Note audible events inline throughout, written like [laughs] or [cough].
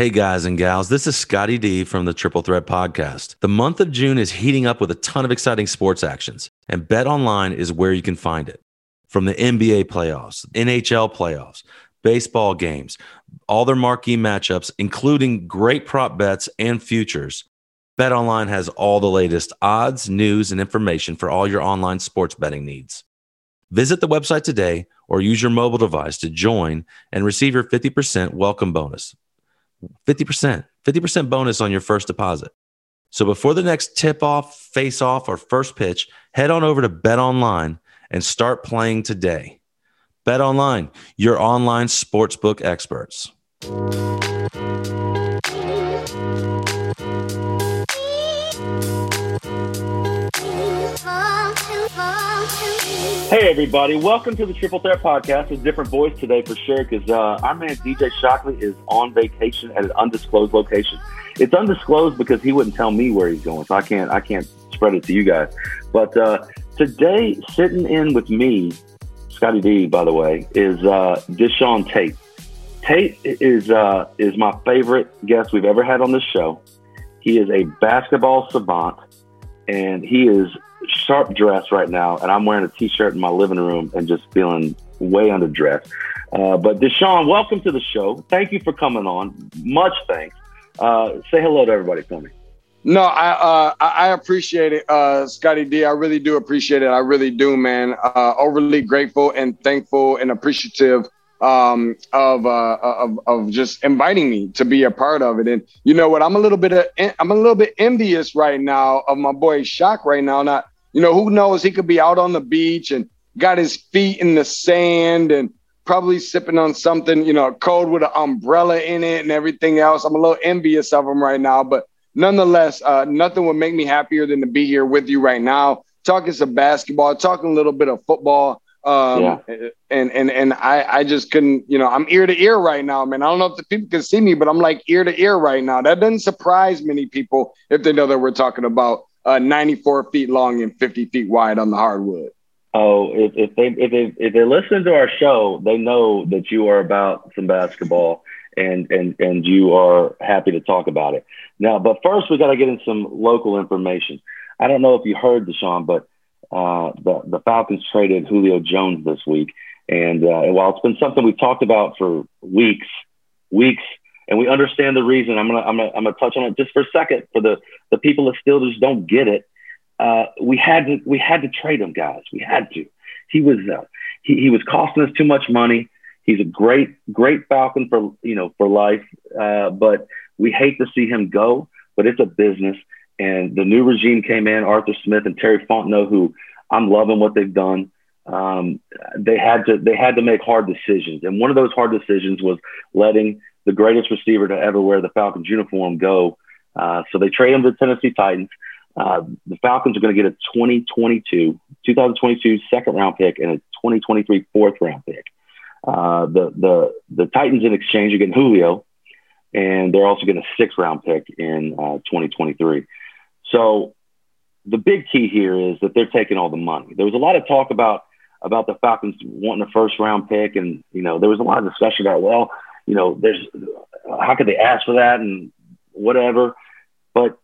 Hey guys and gals, this is Scotty D from the Triple Threat Podcast. The month of June is heating up with a ton of exciting sports actions, and Bet Online is where you can find it. From the NBA playoffs, NHL playoffs, baseball games, all their marquee matchups, including great prop bets and futures. BetOnline has all the latest odds, news, and information for all your online sports betting needs. Visit the website today or use your mobile device to join and receive your 50% welcome bonus. 50%, 50% bonus on your first deposit. So before the next tip off, face off, or first pitch, head on over to BetOnline and start playing today. BetOnline, your online sportsbook experts. Hey everybody, welcome to the Triple Threat Podcast. A different voice today for sure because uh, our man DJ Shockley is on vacation at an undisclosed location. It's undisclosed because he wouldn't tell me where he's going, so I can't I can't spread it to you guys. But uh, today, sitting in with me, Scotty D, by the way, is uh, Deshaun Tate. Tate is uh, is my favorite guest we've ever had on this show. He is a basketball savant, and he is sharp dressed right now, and I'm wearing a t-shirt in my living room and just feeling way underdressed. Uh, but Deshaun, welcome to the show. Thank you for coming on. Much thanks. Uh, say hello to everybody for me. No, I uh, I appreciate it, uh, Scotty D. I really do appreciate it. I really do, man. Uh, overly grateful and thankful and appreciative um, of, uh, of of just inviting me to be a part of it. And you know what? I'm a little bit of, I'm a little bit envious right now of my boy Shock right now. Not you know who knows? He could be out on the beach and got his feet in the sand and probably sipping on something you know cold with an umbrella in it and everything else. I'm a little envious of him right now, but nonetheless, uh, nothing would make me happier than to be here with you right now, talking some basketball, talking a little bit of football. Um, yeah. and, and, and I, I just couldn't, you know, I'm ear to ear right now, man. I don't know if the people can see me, but I'm like ear to ear right now. That doesn't surprise many people if they know that we're talking about uh, 94 feet long and 50 feet wide on the hardwood. Oh, if, if they if they if they listen to our show, they know that you are about some basketball and and and you are happy to talk about it. Now, but first we got to get in some local information. I don't know if you heard Deshaun, but uh, the the Falcons traded Julio Jones this week, and, uh, and while it's been something we've talked about for weeks, weeks, and we understand the reason. I'm gonna I'm gonna I'm gonna touch on it just for a second for the the people that still just don't get it. Uh, we had to we had to trade him, guys. We had to. He was uh, he, he was costing us too much money. He's a great great Falcon for you know for life, uh, but we hate to see him go. But it's a business, and the new regime came in. Arthur Smith and Terry Fontenot, who I'm loving what they've done. Um, they had to they had to make hard decisions, and one of those hard decisions was letting the greatest receiver to ever wear the Falcons uniform go. Uh, so they trade him to the Tennessee Titans. Uh, the Falcons are going to get a 2022, 2022 second round pick and a 2023 fourth round pick. Uh, the the the Titans in exchange are getting Julio, and they're also getting a sixth round pick in uh, 2023. So the big key here is that they're taking all the money. There was a lot of talk about about the Falcons wanting a first round pick, and you know there was a lot of discussion about well you know, there's how could they ask for that and whatever. But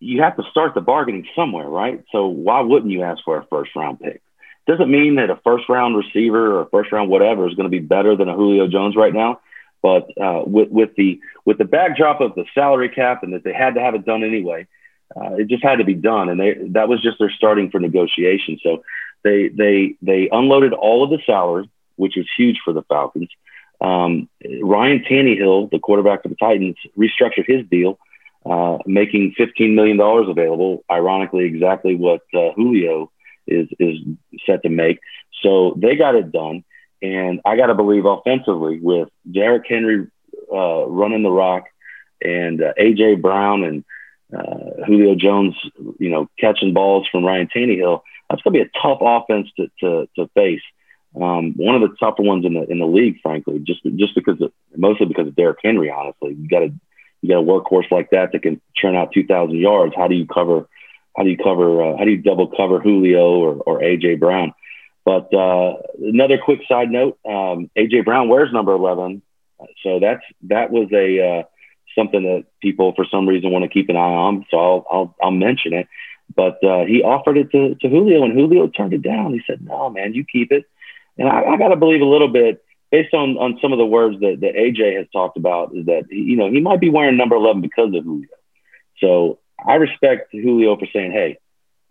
you have to start the bargaining somewhere, right? So why wouldn't you ask for a first round pick? Doesn't mean that a first round receiver or a first round whatever is going to be better than a Julio Jones right now. But uh, with with the with the backdrop of the salary cap and that they had to have it done anyway, uh, it just had to be done, and they that was just their starting for negotiation. So they they they unloaded all of the salary, which was huge for the Falcons. Um, Ryan Tannehill, the quarterback for the Titans, restructured his deal, uh, making $15 million available. Ironically, exactly what uh, Julio is is set to make. So they got it done. And I got to believe offensively with Derrick Henry uh, running the rock, and uh, AJ Brown and uh, Julio Jones, you know, catching balls from Ryan Tannehill. That's going to be a tough offense to to, to face. Um, one of the tougher ones in the in the league, frankly, just just because of, mostly because of Derrick Henry. Honestly, you got to you got a workhorse like that that can churn out 2,000 yards. How do you cover? How do you cover? Uh, how do you double cover Julio or, or AJ Brown? But uh, another quick side note: um, AJ Brown wears number 11, so that's that was a uh, something that people for some reason want to keep an eye on. So I'll I'll, I'll mention it. But uh, he offered it to, to Julio, and Julio turned it down. He said, "No, man, you keep it." And I, I got to believe a little bit based on on some of the words that, that AJ has talked about is that you know he might be wearing number 11 because of Julio. So I respect Julio for saying, "Hey,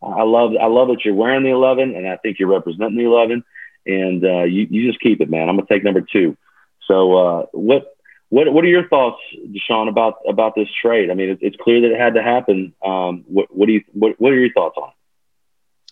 I love I love that you're wearing the 11, and I think you're representing the 11, and uh, you you just keep it, man. I'm gonna take number two. So uh, what what what are your thoughts, Deshaun, about about this trade? I mean, it, it's clear that it had to happen. Um, what what do you what what are your thoughts on it?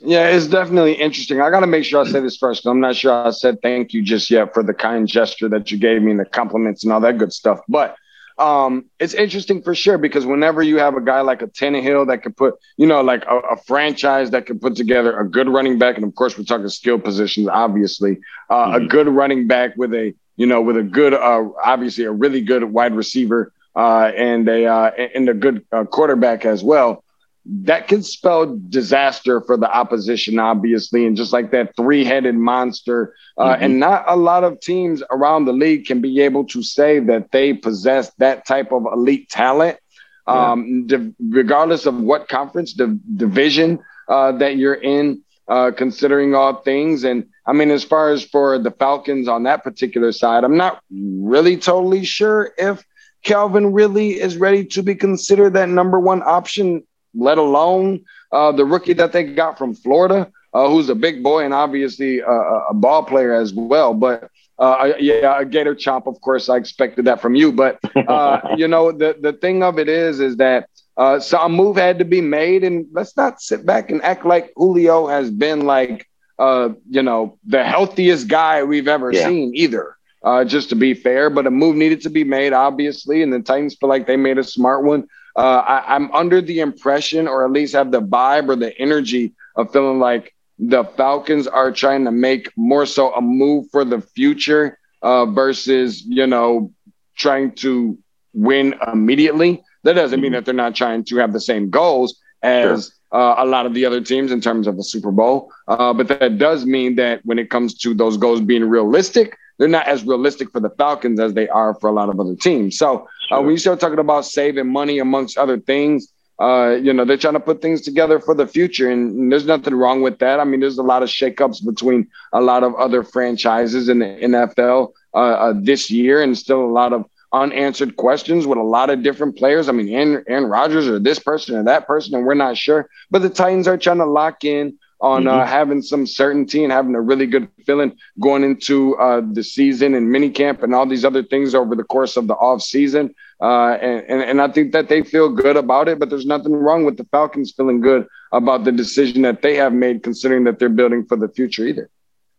Yeah, it's definitely interesting. I got to make sure I say this first. because I'm not sure I said thank you just yet for the kind gesture that you gave me and the compliments and all that good stuff. But um, it's interesting for sure because whenever you have a guy like a Tannehill that can put, you know, like a, a, franchise that can put together a good running back, and of course we're talking skill positions, obviously, uh, mm-hmm. a good running back with a, you know, with a good, uh, obviously a really good wide receiver uh, and a uh, and a good uh, quarterback as well that can spell disaster for the opposition, obviously. And just like that three headed monster, uh, mm-hmm. and not a lot of teams around the league can be able to say that they possess that type of elite talent, yeah. um, di- regardless of what conference, the division uh, that you're in, uh, considering all things. And I mean, as far as for the Falcons on that particular side, I'm not really totally sure if. Calvin really is ready to be considered that number one option let alone uh, the rookie that they got from Florida, uh, who's a big boy and obviously a, a ball player as well. But uh, yeah, a Gator chomp, of course, I expected that from you. But uh, [laughs] you know, the the thing of it is, is that uh, so a move had to be made, and let's not sit back and act like Julio has been like uh, you know the healthiest guy we've ever yeah. seen either. Uh, just to be fair, but a move needed to be made, obviously, and the Titans feel like they made a smart one. Uh, I, I'm under the impression, or at least have the vibe or the energy of feeling like the Falcons are trying to make more so a move for the future uh, versus, you know, trying to win immediately. That doesn't mean that they're not trying to have the same goals as sure. uh, a lot of the other teams in terms of the Super Bowl. Uh, but that does mean that when it comes to those goals being realistic, they're not as realistic for the Falcons as they are for a lot of other teams. So uh, when you start talking about saving money amongst other things, uh, you know, they're trying to put things together for the future. And, and, there's nothing wrong with that. I mean, there's a lot of shakeups between a lot of other franchises in the NFL uh, uh, this year, and still a lot of unanswered questions with a lot of different players. I mean, Aaron, Aaron Rodgers or this person or that person, and we're not sure. But the Titans are trying to lock in on uh, mm-hmm. uh, having some certainty and having a really good feeling going into uh, the season and mini camp and all these other things over the course of the off season. Uh, and, and, and I think that they feel good about it, but there's nothing wrong with the Falcons feeling good about the decision that they have made, considering that they're building for the future either.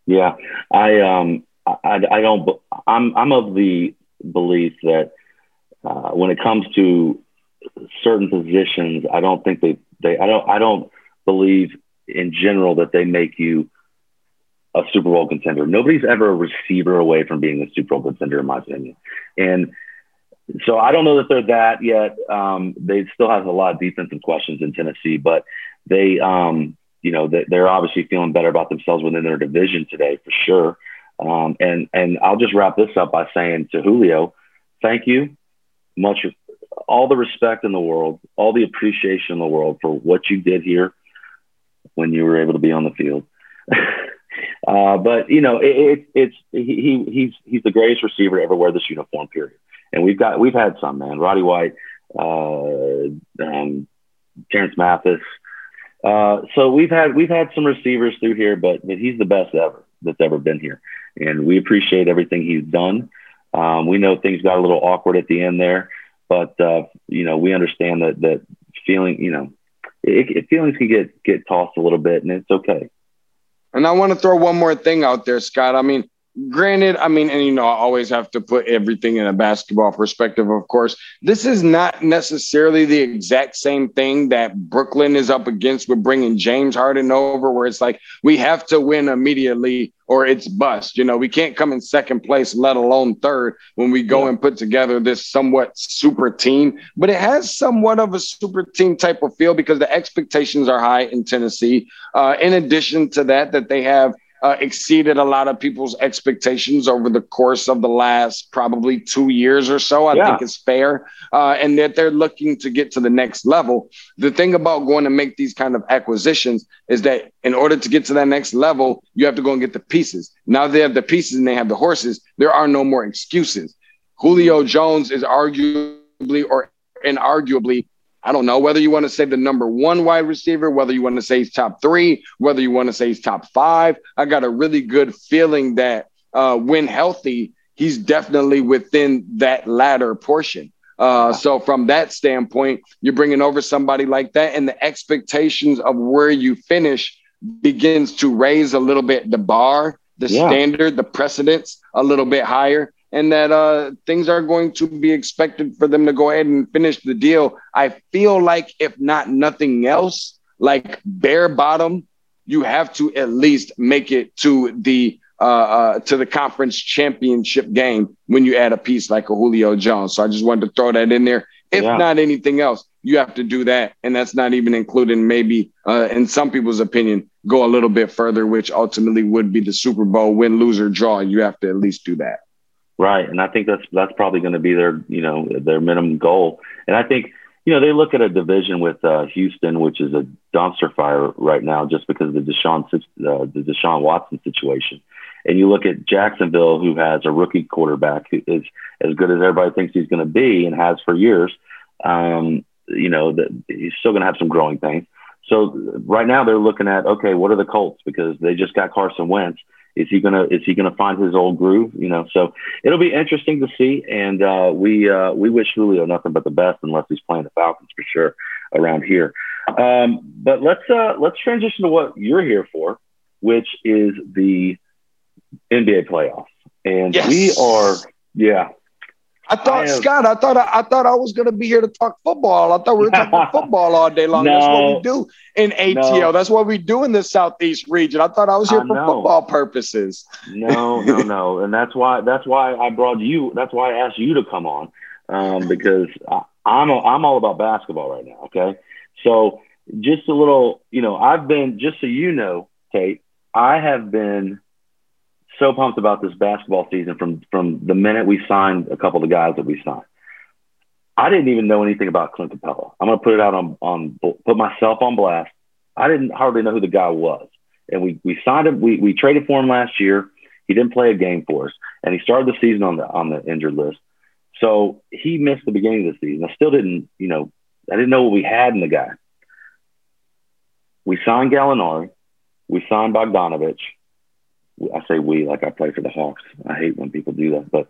Yeah, I um I, I don't I'm I'm of the belief that uh, when it comes to certain positions, I don't think they they I don't I don't believe in general that they make you a Super Bowl contender. Nobody's ever a receiver away from being a Super Bowl contender, in my opinion. And so I don't know that they're that yet. Um, they still have a lot of defensive questions in Tennessee, but they, um, you know, they're obviously feeling better about themselves within their division today for sure. Um, and and I'll just wrap this up by saying to Julio, thank you, much, all the respect in the world, all the appreciation in the world for what you did here when you were able to be on the field. [laughs] uh, but you know, it, it, it's he, he's he's the greatest receiver to ever wear this uniform. Period. And we've got we've had some man, Roddy White, uh, um, Terance Mathis. Uh, so we've had we've had some receivers through here, but but he's the best ever that's ever been here, and we appreciate everything he's done. Um, we know things got a little awkward at the end there, but uh, you know we understand that that feeling you know it, it, feelings can get get tossed a little bit, and it's okay. And I want to throw one more thing out there, Scott. I mean, granted, I mean, and you know, I always have to put everything in a basketball perspective, of course. This is not necessarily the exact same thing that Brooklyn is up against with bringing James Harden over, where it's like we have to win immediately or it's bust. You know, we can't come in second place, let alone third, when we go yeah. and put together this somewhat super team. But it has somewhat of a super team type of feel because the expectations are high in Tennessee. Uh, in addition to that, that they have uh, exceeded a lot of people's expectations over the course of the last probably two years or so. I yeah. think it's fair, uh, and that they're looking to get to the next level. The thing about going to make these kind of acquisitions is that in order to get to that next level, you have to go and get the pieces. Now they have the pieces and they have the horses. There are no more excuses. Julio Jones is arguably or inarguably I don't know whether you want to say the number one wide receiver, whether you want to say he's top three, whether you want to say he's top five. I got a really good feeling that uh, when healthy, he's definitely within that latter portion. Uh, so from that standpoint, you're bringing over somebody like that, and the expectations of where you finish begins to raise a little bit the bar, the yeah. standard, the precedence a little bit higher and that uh, things are going to be expected for them to go ahead and finish the deal. I feel like, if not nothing else, like bare bottom, you have to at least make it to the uh, uh, to the conference championship game when you add a piece like a Julio Jones. So I just wanted to throw that in there. If yeah. not anything else, you have to do that, and that's not even including maybe, uh, in some people's opinion, go a little bit further, which ultimately would be the Super Bowl win, lose, or draw. You have to at least do that. Right, and I think that's that's probably going to be their you know their minimum goal. And I think you know they look at a division with uh, Houston, which is a dumpster fire right now, just because of the Deshaun uh, the Deshaun Watson situation. And you look at Jacksonville, who has a rookie quarterback who is as good as everybody thinks he's going to be and has for years. Um, you know that he's still going to have some growing pains. So right now they're looking at okay, what are the Colts because they just got Carson Wentz is he gonna is he gonna find his old groove? You know, so it'll be interesting to see. And uh, we uh, we wish Julio nothing but the best, unless he's playing the Falcons for sure around here. Um, but let's uh, let's transition to what you're here for, which is the NBA playoffs. And yes. we are, yeah, I thought I Scott. I thought I, I, thought I was going to be here to talk football. I thought we were talking [laughs] football all day long. No, That's what we do in ATL. No. That's what we do in the Southeast region. I thought I was here I for know. football purposes. No, no, no, [laughs] and that's why that's why I brought you. That's why I asked you to come on um, because I, I'm a, I'm all about basketball right now. Okay, so just a little, you know, I've been just so you know, Kate. I have been so pumped about this basketball season from from the minute we signed a couple of the guys that we signed. I didn't even know anything about Clint Capela. I'm going to put it out on on put myself on blast. I didn't hardly know who the guy was, and we we signed him. We we traded for him last year. He didn't play a game for us, and he started the season on the on the injured list. So he missed the beginning of the season. I still didn't, you know, I didn't know what we had in the guy. We signed Gallinari. We signed Bogdanovic. I say we like I play for the Hawks. I hate when people do that, but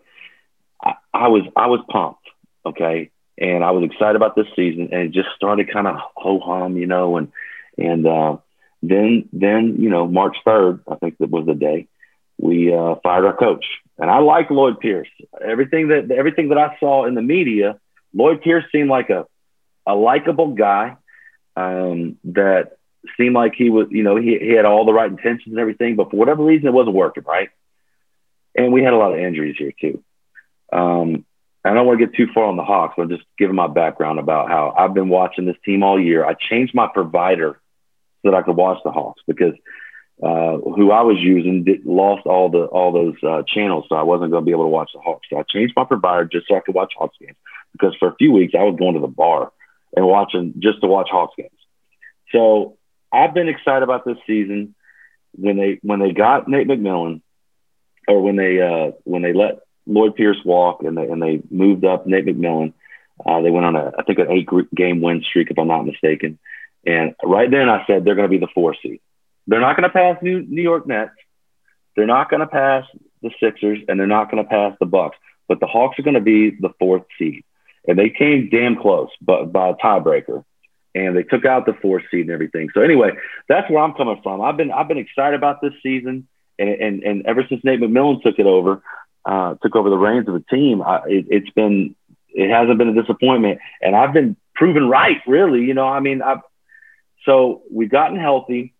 I, I was I was pumped, okay, and I was excited about this season, and it just started kind of ho hum, you know, and and uh, then then you know March third, I think that was the day we uh, fired our coach, and I like Lloyd Pierce. Everything that everything that I saw in the media, Lloyd Pierce seemed like a a likable guy um, that seemed like he was, you know, he, he had all the right intentions and everything, but for whatever reason, it wasn't working, right? And we had a lot of injuries here too. Um, I don't want to get too far on the Hawks, but just giving my background about how I've been watching this team all year. I changed my provider so that I could watch the Hawks because uh, who I was using did, lost all the all those uh, channels, so I wasn't going to be able to watch the Hawks. So I changed my provider just so I could watch Hawks games because for a few weeks I was going to the bar and watching just to watch Hawks games. So I've been excited about this season when they when they got Nate McMillan, or when they uh, when they let Lloyd Pierce walk and they and they moved up Nate McMillan. Uh, they went on a I think an eight game win streak if I'm not mistaken. And right then I said they're going to be the four seed. They're not going to pass New New York Nets. They're not going to pass the Sixers, and they're not going to pass the Bucks. But the Hawks are going to be the fourth seed, and they came damn close, but by a tiebreaker and they took out the four seed and everything. So anyway, that's where I'm coming from. I've been I've been excited about this season, and and, and ever since Nate McMillan took it over, uh, took over the reins of the team, I, it, it's been it hasn't been a disappointment, and I've been proven right. Really, you know, I mean, I've so we've gotten healthy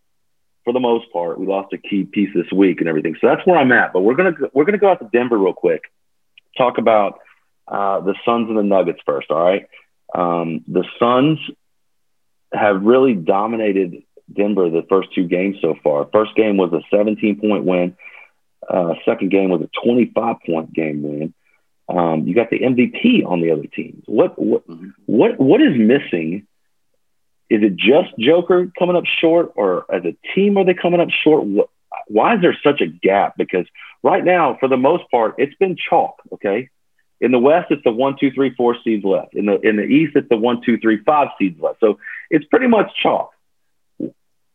for the most part. We lost a key piece this week and everything, so that's where I'm at. But we're gonna we're gonna go out to Denver real quick, talk about uh, the Suns and the Nuggets first. All right, um, the Suns have really dominated Denver the first two games so far. First game was a 17 point win. Uh, second game was a 25 point game win. Um, you got the MVP on the other teams. What what mm-hmm. what what is missing? Is it just Joker coming up short, or as a team are they coming up short? What, why is there such a gap? Because right now, for the most part, it's been chalk. Okay, in the West, it's the one, two, three, four seeds left. In the in the East, it's the one, two, three, five seeds left. So it's pretty much chalk.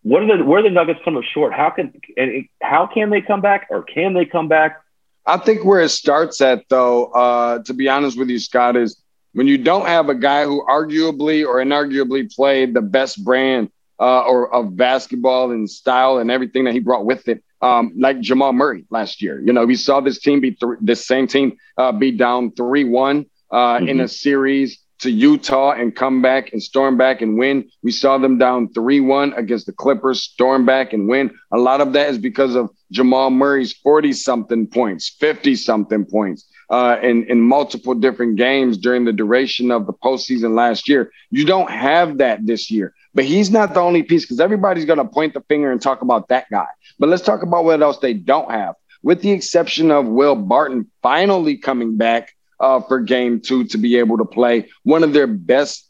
What are the where are the Nuggets coming short? How can and how can they come back, or can they come back? I think where it starts at, though, uh, to be honest with you, Scott, is when you don't have a guy who arguably or inarguably played the best brand uh, or of basketball and style and everything that he brought with it, um, like Jamal Murray last year. You know, we saw this team be th- this same team uh, be down three one uh, mm-hmm. in a series to Utah and come back and storm back and win. We saw them down 3 1 against the Clippers, storm back and win. A lot of that is because of Jamal Murray's 40 something points, 50 something points. Uh, in, in multiple different games during the duration of the postseason last year. You don't have that this year. But he's not the only piece because everybody's going to point the finger and talk about that guy. But let's talk about what else they don't have. With the exception of Will Barton finally coming back uh, for game two to be able to play. One of their best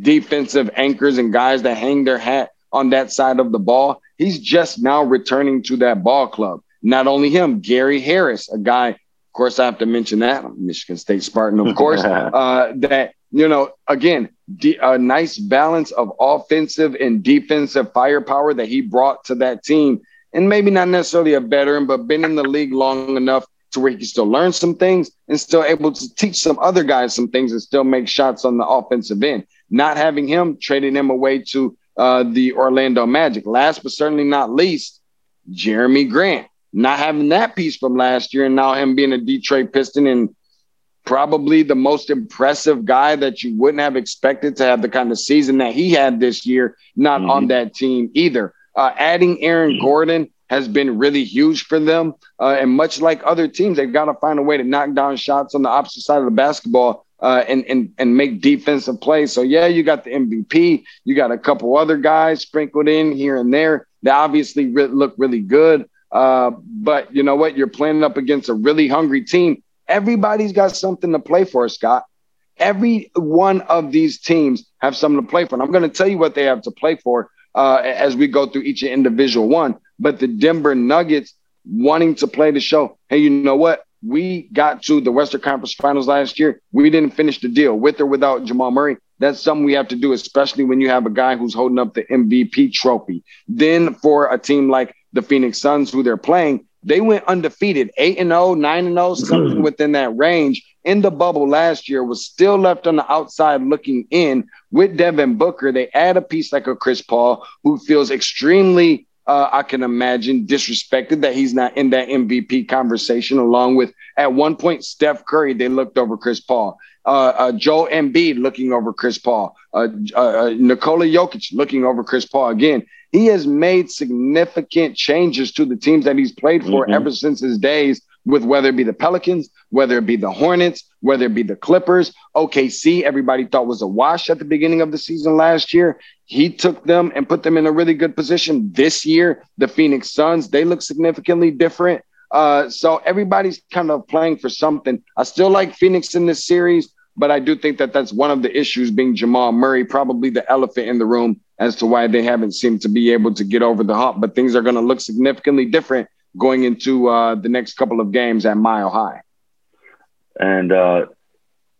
defensive anchors and guys that hang their hat on that side of the ball. He's just now returning to that ball club. Not only him, Gary Harris, a guy, of course, I have to mention that Michigan State Spartan, of course, [laughs] uh, that, you know, again, de- a nice balance of offensive and defensive firepower that he brought to that team. And maybe not necessarily a veteran, but been in the league long enough to where he can still learn some things and still able to teach some other guys some things and still make shots on the offensive end. Not having him, trading him away to uh, the Orlando Magic. Last but certainly not least, Jerami Grant. Not having that piece from last year and now him being a Detroit Piston and probably the most impressive guy that you wouldn't have expected to have the kind of season that he had this year, not mm-hmm. on that team either. Uh, adding Aaron mm-hmm. Gordon has been really huge for them. Uh, and much like other teams, they've got to find a way to knock down shots on the opposite side of the basketball uh, and, and, and make defensive plays. So, yeah, you got the MVP. You got a couple other guys sprinkled in here and there that obviously re- look really good. Uh, but you know what? You're playing up against a really hungry team. Everybody's got something to play for, Scott. Every one of these teams have something to play for. And I'm going to tell you what they have to play for uh, as we go through each individual one. But the Denver Nuggets wanting to play the show. Hey, you know what? We got to the Western Conference Finals last year. We didn't finish the deal with or without Jamal Murray. That's something we have to do, especially when you have a guy who's holding up the MVP trophy. Then for a team like the Phoenix Suns, who they're playing, they went undefeated, 8 and 0, 9 and 0, something [clears throat] within that range in the bubble last year was still left on the outside looking in with Devin Booker. They add a piece like a Chris Paul who feels extremely uh, I can imagine disrespected that he's not in that MVP conversation, along with at one point Steph Curry. They looked over Chris Paul, uh, uh, Joel Embiid looking over Chris Paul, uh, uh, uh, Nikola Jokic looking over Chris Paul. Again, he has made significant changes to the teams that he's played for mm-hmm. ever since his days with whether it be the Pelicans, whether it be the Hornets, whether it be the Clippers, OKC, everybody thought was a wash at the beginning of the season last year. He took them and put them in a really good position this year. The Phoenix Suns, they look significantly different. Uh, so everybody's kind of playing for something. I still like Phoenix in this series, but I do think that that's one of the issues being Jamal Murray, probably the elephant in the room as to why they haven't seemed to be able to get over the hump. But things are going to look significantly different going into uh, the next couple of games at Mile High. And uh,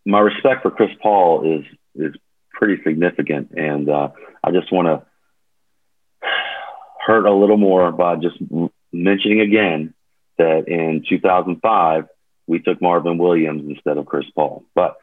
my respect for Chris Paul is is pretty significant, and uh, I just want to hurt a little more by just mentioning again that in 2005 we took Marvin Williams instead of Chris Paul, but.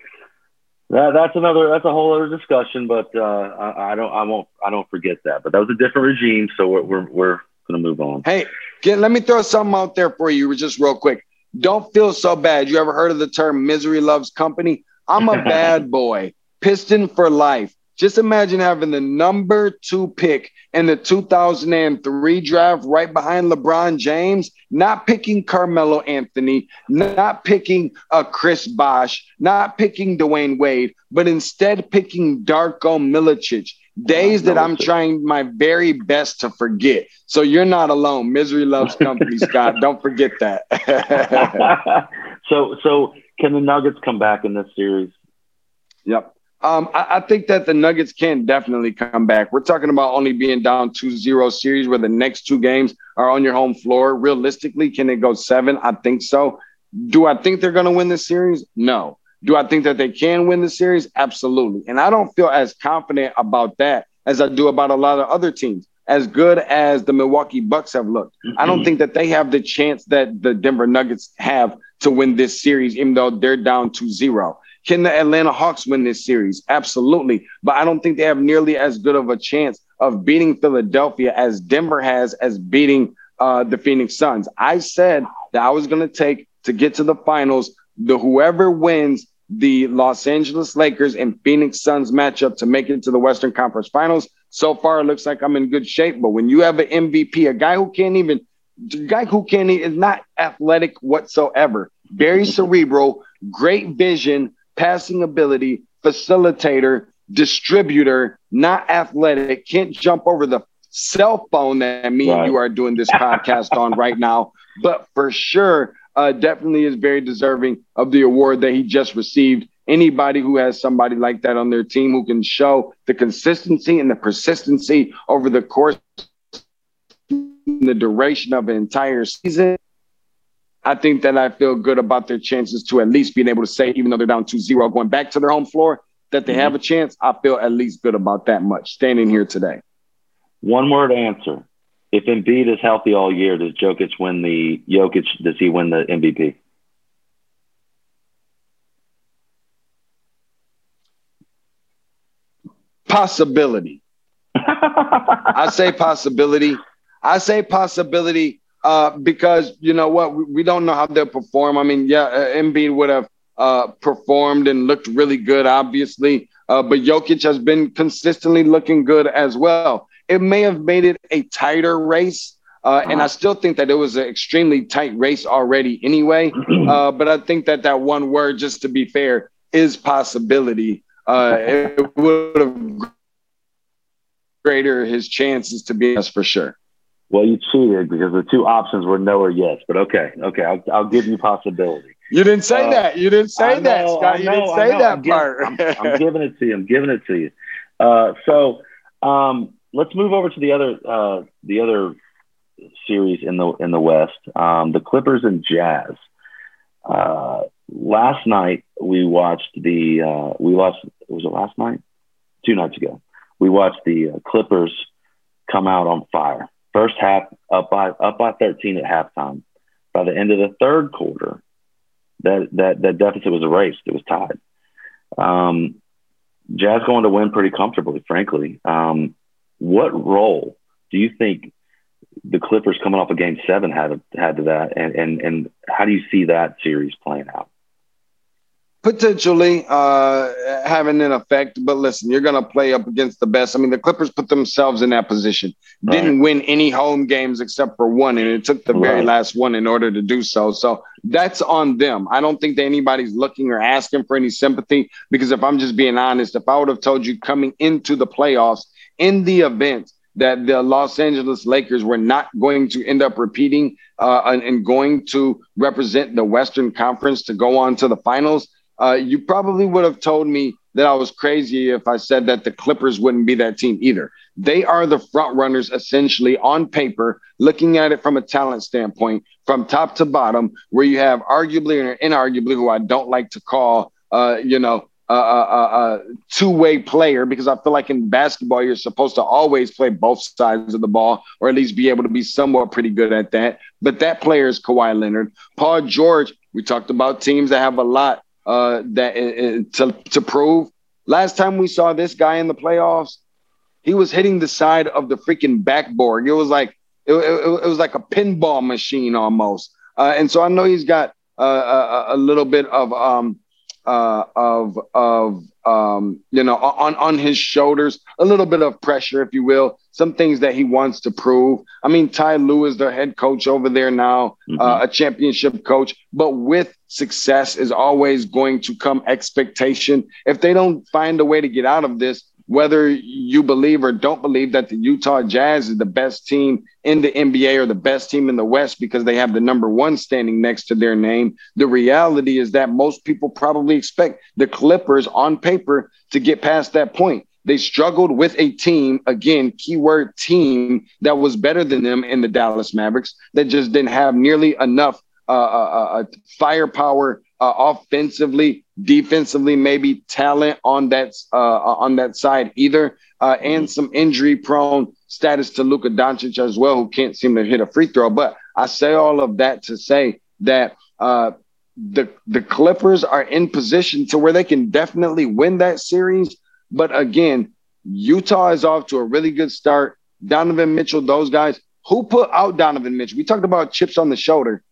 That, that's another. That's a whole other discussion, but uh, I, I, don't. I won't. I don't forget that. But that was a different regime, so we're we're, we're gonna move on. Hey, get, let me throw something out there for you, just real quick. Don't feel so bad. You ever heard of the term "misery loves company"? I'm a [laughs] bad boy, piston for life. Just imagine having the number two pick in the 2003 draft right behind LeBron James, not picking Carmelo Anthony, not picking uh, Chris Bosh, not picking Dwyane Wade, but instead picking Darko Milicic. Days that I'm trying my very best to forget. So you're not alone. Misery loves company, [laughs] Scott. Don't forget that. [laughs] so, so can the Nuggets come back in this series? Yep. Um, I, I, think that the Nuggets can definitely come back. We're talking about only being down 2-0 series where the next two games are on your home floor. Realistically, can it go seven? I think so. Do I think they're going to win the series? No. Do I think that they can win the series? Absolutely. And I don't feel as confident about that as I do about a lot of other teams. As good as the Milwaukee Bucks have looked, mm-hmm. I don't think that they have the chance that the Denver Nuggets have to win this series, even though they're down 2 0. Can the Atlanta Hawks win this series? Absolutely. But I don't think they have nearly as good of a chance of beating Philadelphia as Denver has as beating uh, the Phoenix Suns. I said that I was going to take to get to the finals the whoever wins the Los Angeles Lakers and Phoenix Suns matchup to make it to the Western Conference Finals. So far, it looks like I'm in good shape. But when you have an MVP, a guy who can't even, a guy who can't is not athletic whatsoever, very cerebral, great vision, passing ability, facilitator, distributor, not athletic, can't jump over the cell phone that me right. and you are doing this podcast on right now, [laughs] but for sure, uh, definitely is very deserving of the award that he just received. Anybody who has somebody like that on their team who can show the consistency and the persistency over the course, the duration of an entire season, I think that I feel good about their chances to at least being able to say, even though they're down 2 0, going back to their home floor, that they mm-hmm. have a chance. I feel at least good about that much standing here today. One word answer. If Embiid is healthy all year, does Jokic win the Jokic? Does he win the MVP? Possibility. [laughs] I say possibility. I say possibility uh, because you know what, we, we, don't know how they'll perform. I mean, yeah, uh, Embiid would have uh, performed and looked really good, obviously, uh, but Jokic has been consistently looking good as well. It may have made it a tighter race. Uh, and I still think that it was an extremely tight race already anyway. [clears throat] Uh, but I think that that one word, just to be fair, is possibility. Uh, it would have greater his chances to be us for sure. Well, you cheated because the two options were no or yes. But okay, okay, I'll, I'll give you possibility. You didn't say uh, that. You didn't say know, that, Scott. Know, you didn't say that I'm part. Giving, I'm, I'm, giving it to you. I'm giving it to you. Uh, so um, let's move over to the other uh, the other series in the in the West, um, the Clippers and Jazz. Uh, last night we watched the uh, we watched was it last night? Two nights ago, we watched the uh, Clippers come out on fire First half up by up by 13 at halftime. By the end of the third quarter, that that that deficit was erased. It was tied. Um, Jazz going to win pretty comfortably, frankly. Um, what role do you think the Clippers coming off of Game Seven had had to that, and and and how do you see that series playing out? Potentially uh, having an effect. But listen, you're going to play up against the best. I mean, the Clippers put themselves in that position. Right. Didn't win any home games except for one, and it took the right. very last one in order to do so. So that's on them. I don't think that anybody's looking or asking for any sympathy because if I'm just being honest, if I would have told you coming into the playoffs in the event that the Los Angeles Lakers were not going to end up repeating uh, and, and going to represent the Western Conference to go on to the finals, uh, you probably would have told me that I was crazy if I said that the Clippers wouldn't be that team either. They are the front runners essentially on paper, looking at it from a talent standpoint, from top to bottom, where you have arguably or inarguably, who I don't like to call, uh, you know, a, a, a two-way player because I feel like in basketball you're supposed to always play both sides of the ball or at least be able to be somewhat pretty good at that. But that player is Kawhi Leonard. Paul George. We talked about teams that have a lot uh, that uh, to to prove. Last time we saw this guy in the playoffs, he was hitting the side of the freaking backboard. It was like it, it, it was like a pinball machine almost. Uh, and so I know he's got uh, a, a, little bit of um, uh, of of um, you know on on his shoulders, a little bit of pressure, if you will. Some things that he wants to prove. I mean, Ty Lue is the head coach over there now, mm-hmm. uh, a championship coach. But with success is always going to come expectation. If they don't find a way to get out of this, whether you believe or don't believe that the Utah Jazz is the best team in the NBA or the best team in the West because they have the number one standing next to their name, the reality is that most people probably expect the Clippers on paper to get past that point. They struggled with a team, again, keyword team, that was better than them in the Dallas Mavericks, that just didn't have nearly enough uh, uh, uh, uh firepower uh, offensively, defensively, maybe talent on that uh, on that side either, uh, and mm-hmm. some injury prone status to Luka Doncic as well, who can't seem to hit a free throw. But I say all of that to say that uh, the the Clippers are in position to where they can definitely win that series. But again, Utah is off to a really good start. Donovan Mitchell, those guys who put out Donovan Mitchell. We talked about chips on the shoulder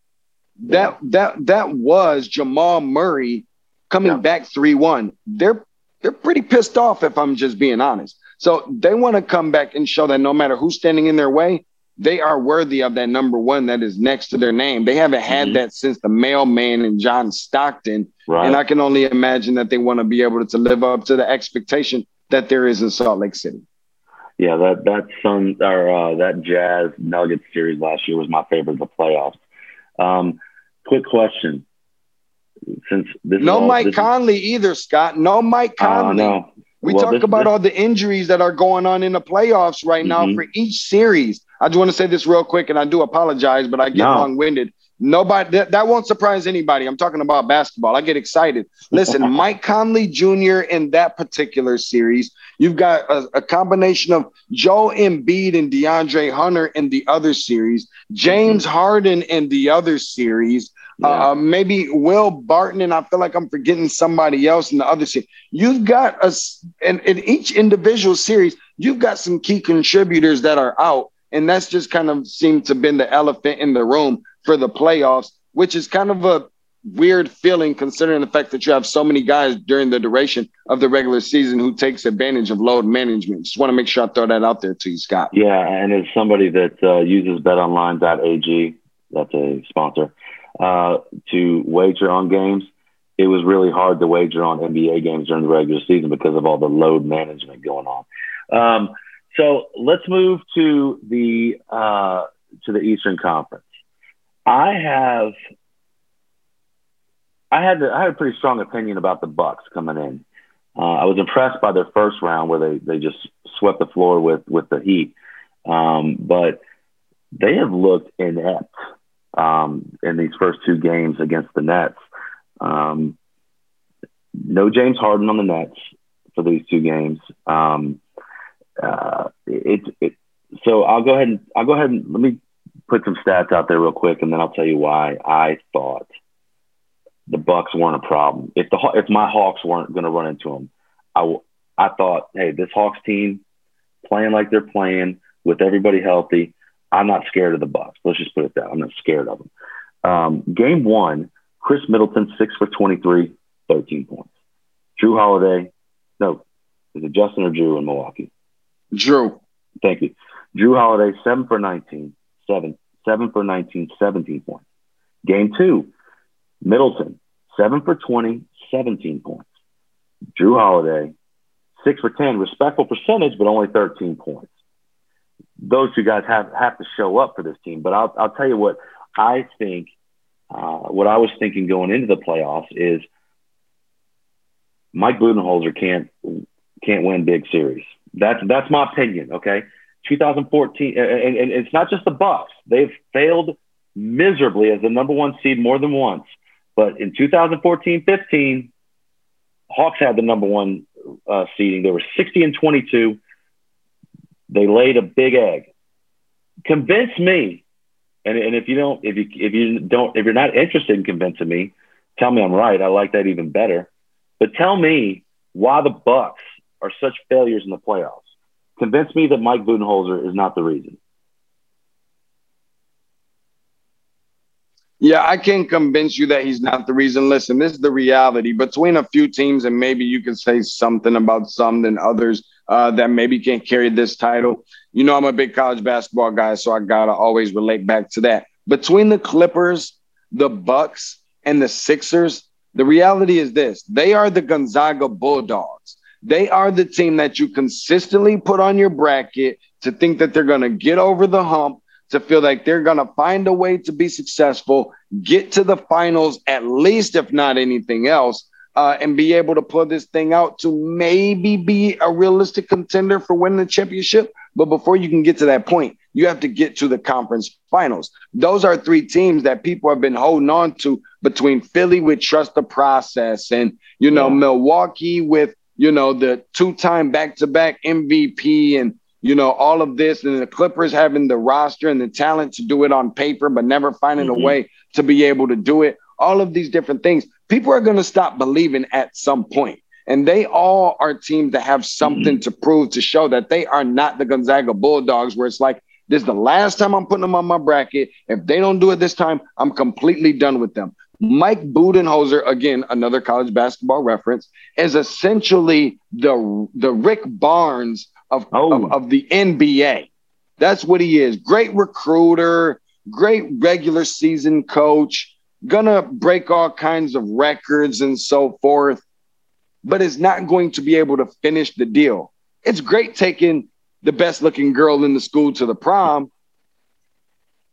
that that that was Jamal Murray coming yeah. back 3-1. They're they're pretty pissed off if I'm just being honest. So they want to come back and show that no matter who's standing in their way, they are worthy of that number one that is next to their name. They haven't had mm-hmm. that since the mailman and John Stockton. Right. And I can only imagine that they want to be able to live up to the expectation that there is in Salt Lake City. Yeah, that that Sun or uh, that Jazz Nuggets series last year was my favorite of the playoffs. Um, quick question. Since this no all, Mike Conley either, Scott. No Mike Conley. Uh, no. We well, talk this, about this, all the injuries that are going on in the playoffs right now mm-hmm. for each series. I just want to say this real quick, and I do apologize, but I get no. long-winded. Nobody that, that won't surprise anybody. I'm talking about basketball. I get excited. Listen, [laughs] Mike Conley Jr. in that particular series, you've got a, a, combination of Joe Embiid and DeAndre Hunter in the other series, James mm-hmm. Harden in the other series, yeah. uh, maybe Will Barton, and I feel like I'm forgetting somebody else in the other series. You've got us, and in each individual series, you've got some key contributors that are out. And that's just kind of seemed to have been the elephant in the room for the playoffs, which is kind of a weird feeling considering the fact that you have so many guys during the duration of the regular season who takes advantage of load management. Just want to make sure I throw that out there to you, Scott. Yeah, and as somebody that uh, uses betonline.ag, that's a sponsor, uh, to wager on games, it was really hard to wager on NBA games during the regular season because of all the load management going on. Um, so let's move to the uh, to the Eastern Conference. I have I had I had a pretty strong opinion about the Bucks coming in. Uh, I was impressed by their first round where they they just swept the floor with with the Heat, um, but they have looked inept um, in these first two games against the Nets. Um, no James Harden on the Nets for these two games. Um, uh, it, it, so I'll go ahead and I'll go ahead and let me put some stats out there real quick, and then I'll tell you why I thought the Bucks weren't a problem. If the if my Hawks weren't going to run into them, I I thought, hey, this Hawks team playing like they're playing with everybody healthy. I'm not scared of the Bucks. Let's just put it that. I'm not scared of them. Um, game one, Khris Middleton six for 23, 13 points. Jrue Holiday, no, is it Justin or Jrue in Milwaukee? Jrue. Thank you. Jrue Holiday seven for 19, seven, seven for 19, 17 points. Game two, Middleton, seven for 20, 17 points. Jrue Holiday, six for 10, respectful percentage, but only 13 points. Those two guys have, have to show up for this team. But I'll, I'll tell you what I think, uh, what I was thinking going into the playoffs is Mike Budenholzer can't, can't win big series. That's, that's my opinion. Okay. 2014, and, and it's not just the Bucks. They've failed miserably as the number one seed more than once. But in 2014 15, Hawks had the number one uh, seeding. They were 60 and 22. They laid a big egg. Convince me, and, and if you don't, if you if you don't, if you're not interested in convincing me, tell me I'm right. I like that even better. But tell me why the Bucks are such failures in the playoffs convince me that Mike Budenholzer is not the reason. Yeah, I can't convince you that he's not the reason. Listen, this is the reality. Between a few teams, and maybe you can say something about some than others uh, that maybe can't carry this title. You know, I'm a big college basketball guy, so I gotta always relate back to that. Between the Clippers, the Bucks, and the Sixers, the reality is this: they are the Gonzaga Bulldogs. They are the team that you consistently put on your bracket to think that they're to get over the hump to feel like they're going to find a way to be successful, get to the finals, at least, if not anything else, uh, and be able to pull this thing out to maybe be a realistic contender for winning the championship. But before you can get to that point, you have to get to the conference finals. Those are three teams that people have been holding on to between Philly with trust the process and, you know, yeah. Milwaukee with, you know, the two time back to back MVP and you know, all of this and the Clippers having the roster and the talent to do it on paper, but never finding mm-hmm. a way to be able to do it. All of these different things, people are going to stop believing at some point. And they all are teams that have something mm-hmm. to prove to show that they are not the Gonzaga Bulldogs, where it's like, this is the last time I'm putting them on my bracket. If they don't do it this time, I'm completely done with them. Mike Budenholzer, again, another college basketball reference, is essentially the, the Rick Barnes of, oh. of, of the NBA. That's what he is. Great recruiter, great regular season coach, gonna break all kinds of records and so forth, but is not going to be able to finish the deal. It's great taking the best looking girl in the school to the prom,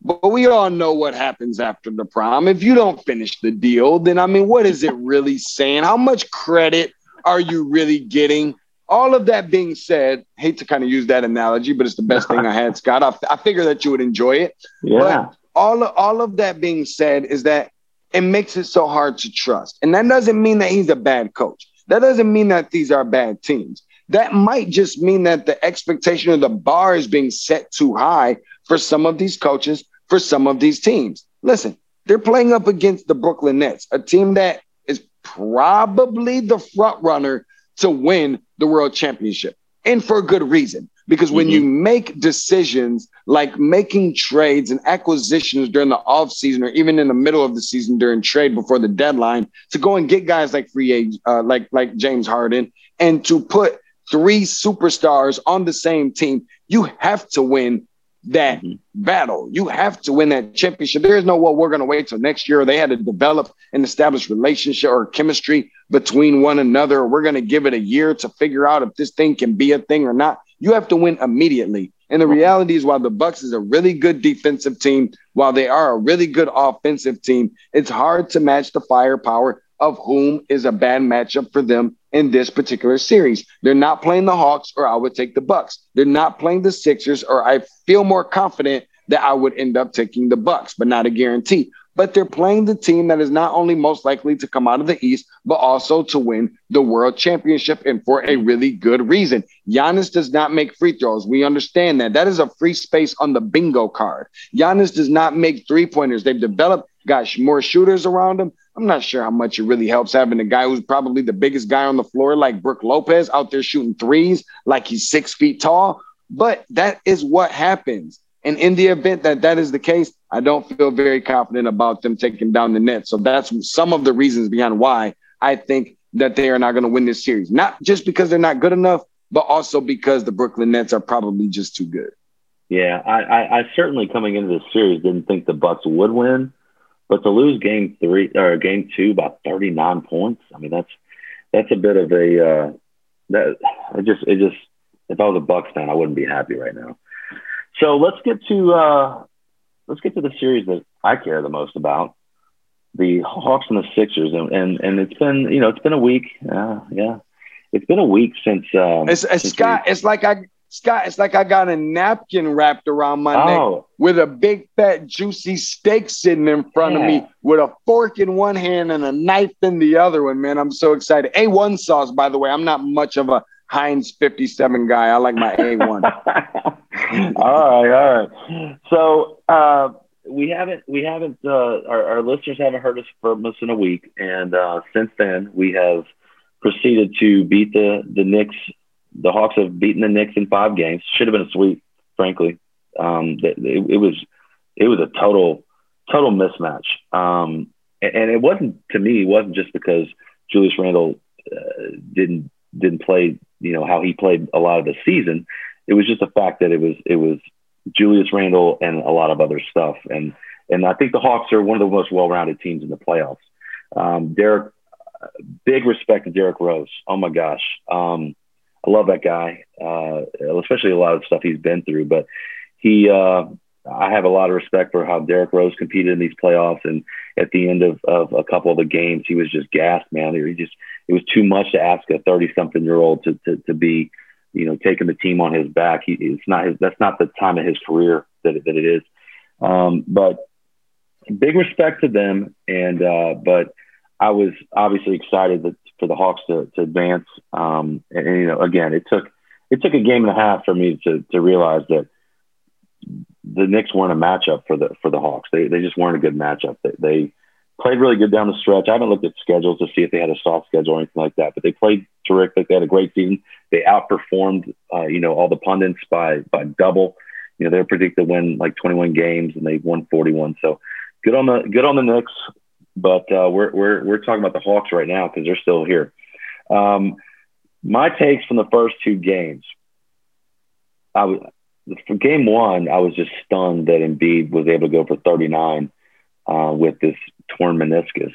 but we all know what happens after the prom. If you don't finish the deal, then I mean, what is it really saying? How much credit are you really getting all of that being said, hate to kind of use that analogy, but it's the best thing I had, Scott. I, I figure that you would enjoy it. Yeah. But all all of that being said is that it makes it so hard to trust. And that doesn't mean that he's a bad coach. That doesn't mean that these are bad teams. That might just mean that the expectation of the bar is being set too high for some of these coaches, for some of these teams. Listen, they're playing up against the Brooklyn Nets, a team that is probably the front runner to win the world championship. And for a good reason. Because when mm-hmm. you make decisions like making trades and acquisitions during the off season, or even in the middle of the season during trade before the deadline to go and get guys like free agent, uh, like like James Harden and to put three superstars on the same team, you have to win that mm-hmm. battle. You have to win that championship. There is no, well, we're going to wait till next year. They had to develop and establish relationship or chemistry between one another. We're going to give it a year to figure out if this thing can be a thing or not. You have to win immediately. And the reality is, while the Bucks is a really good defensive team, while they are a really good offensive team, it's hard to match the firepower of whom is a bad matchup for them in this particular series. They're not playing the Hawks, or I would take the Bucks. They're not playing the Sixers, or I feel more confident that I would end up taking the Bucks, but not a guarantee. But they're playing the team that is not only most likely to come out of the East, but also to win the World Championship, and for a really good reason. Giannis does not make free throws. We understand that. That is a free space on the bingo card. Giannis does not make three pointers. They've developed, gosh, more shooters around him. I'm not sure how much it really helps having a guy who's probably the biggest guy on the floor, like Brook Lopez, out there shooting threes like he's six feet tall. But that is what happens. And in the event that that is the case, I don't feel very confident about them taking down the Nets. So that's some of the reasons behind why I think that they are not going to win this series. Not just because they're not good enough, but also because the Brooklyn Nets are probably just too good. Yeah, I, I, I certainly coming into this series didn't think the Bucks would win. But to lose game three or game two by 39 points, I mean that's that's a bit of a uh, that it just it just if I was a Bucks fan, I wouldn't be happy right now. So let's get to uh, let's get to the series that I care the most about, the Hawks and the Sixers, and and, and it's been you know it's been a week, uh, yeah, it's been a week since. Um, it's, it's since Scott. We, it's like I Scott, it's like I got a napkin wrapped around my oh. neck with a big fat juicy steak sitting in front yeah. of me with a fork in one hand and a knife in the other one, man. I'm so excited. A1 sauce, by the way. I'm not much of a Heinz 57 guy. I like my A1. [laughs] [laughs] all right, all right. So uh, we haven't we haven't uh, our, our listeners haven't heard us from us in a week, and uh, since then we have proceeded to beat the the Knicks the Hawks have beaten the Knicks in five games. Should have been a sweep, frankly. Um, it, it, was it was a total total mismatch. Um, and, it wasn't to me. It wasn't just because Julius Randle uh, didn't didn't play. You know how he played a lot of the season. It was just the fact that it was it was Julius Randle and a lot of other stuff. And and I think the Hawks are one of the most well-rounded teams in the playoffs. Um, Derrick, big respect to Derrick Rose. Oh my gosh, um, I love that guy, uh, especially a lot of stuff he's been through. But he, uh, I have a lot of respect for how Derrick Rose competed in these playoffs. And at the end of, of a couple of the games, he was just gassed, man. He just it was too much to ask a 30 something year old to, to to be you know, taking the team on his back. He, it's not his, that's not the time of his career that, that it is. Um, but big respect to them. And, uh, but I was obviously excited that, for the Hawks to, to advance. Um, and, and, you know, again, it took, it took a game and a half for me to, to realize that the Knicks weren't a matchup for the, for the Hawks. They, they just weren't a good matchup. They, they, played really good down the stretch. I haven't looked at schedules to see if they had a soft schedule or anything like that, but they played terrific. They had a great season. They outperformed, uh, you know, all the pundits by by double. You know, they were predicted to win like 21 games, and they won 41. So good on the good on the Knicks. But uh, we're we're we're talking about the Hawks right now because they're still here. Um, my takes from the first two games. I was for game one, I was just stunned that Embiid was able to go for 39 uh, with this torn meniscus.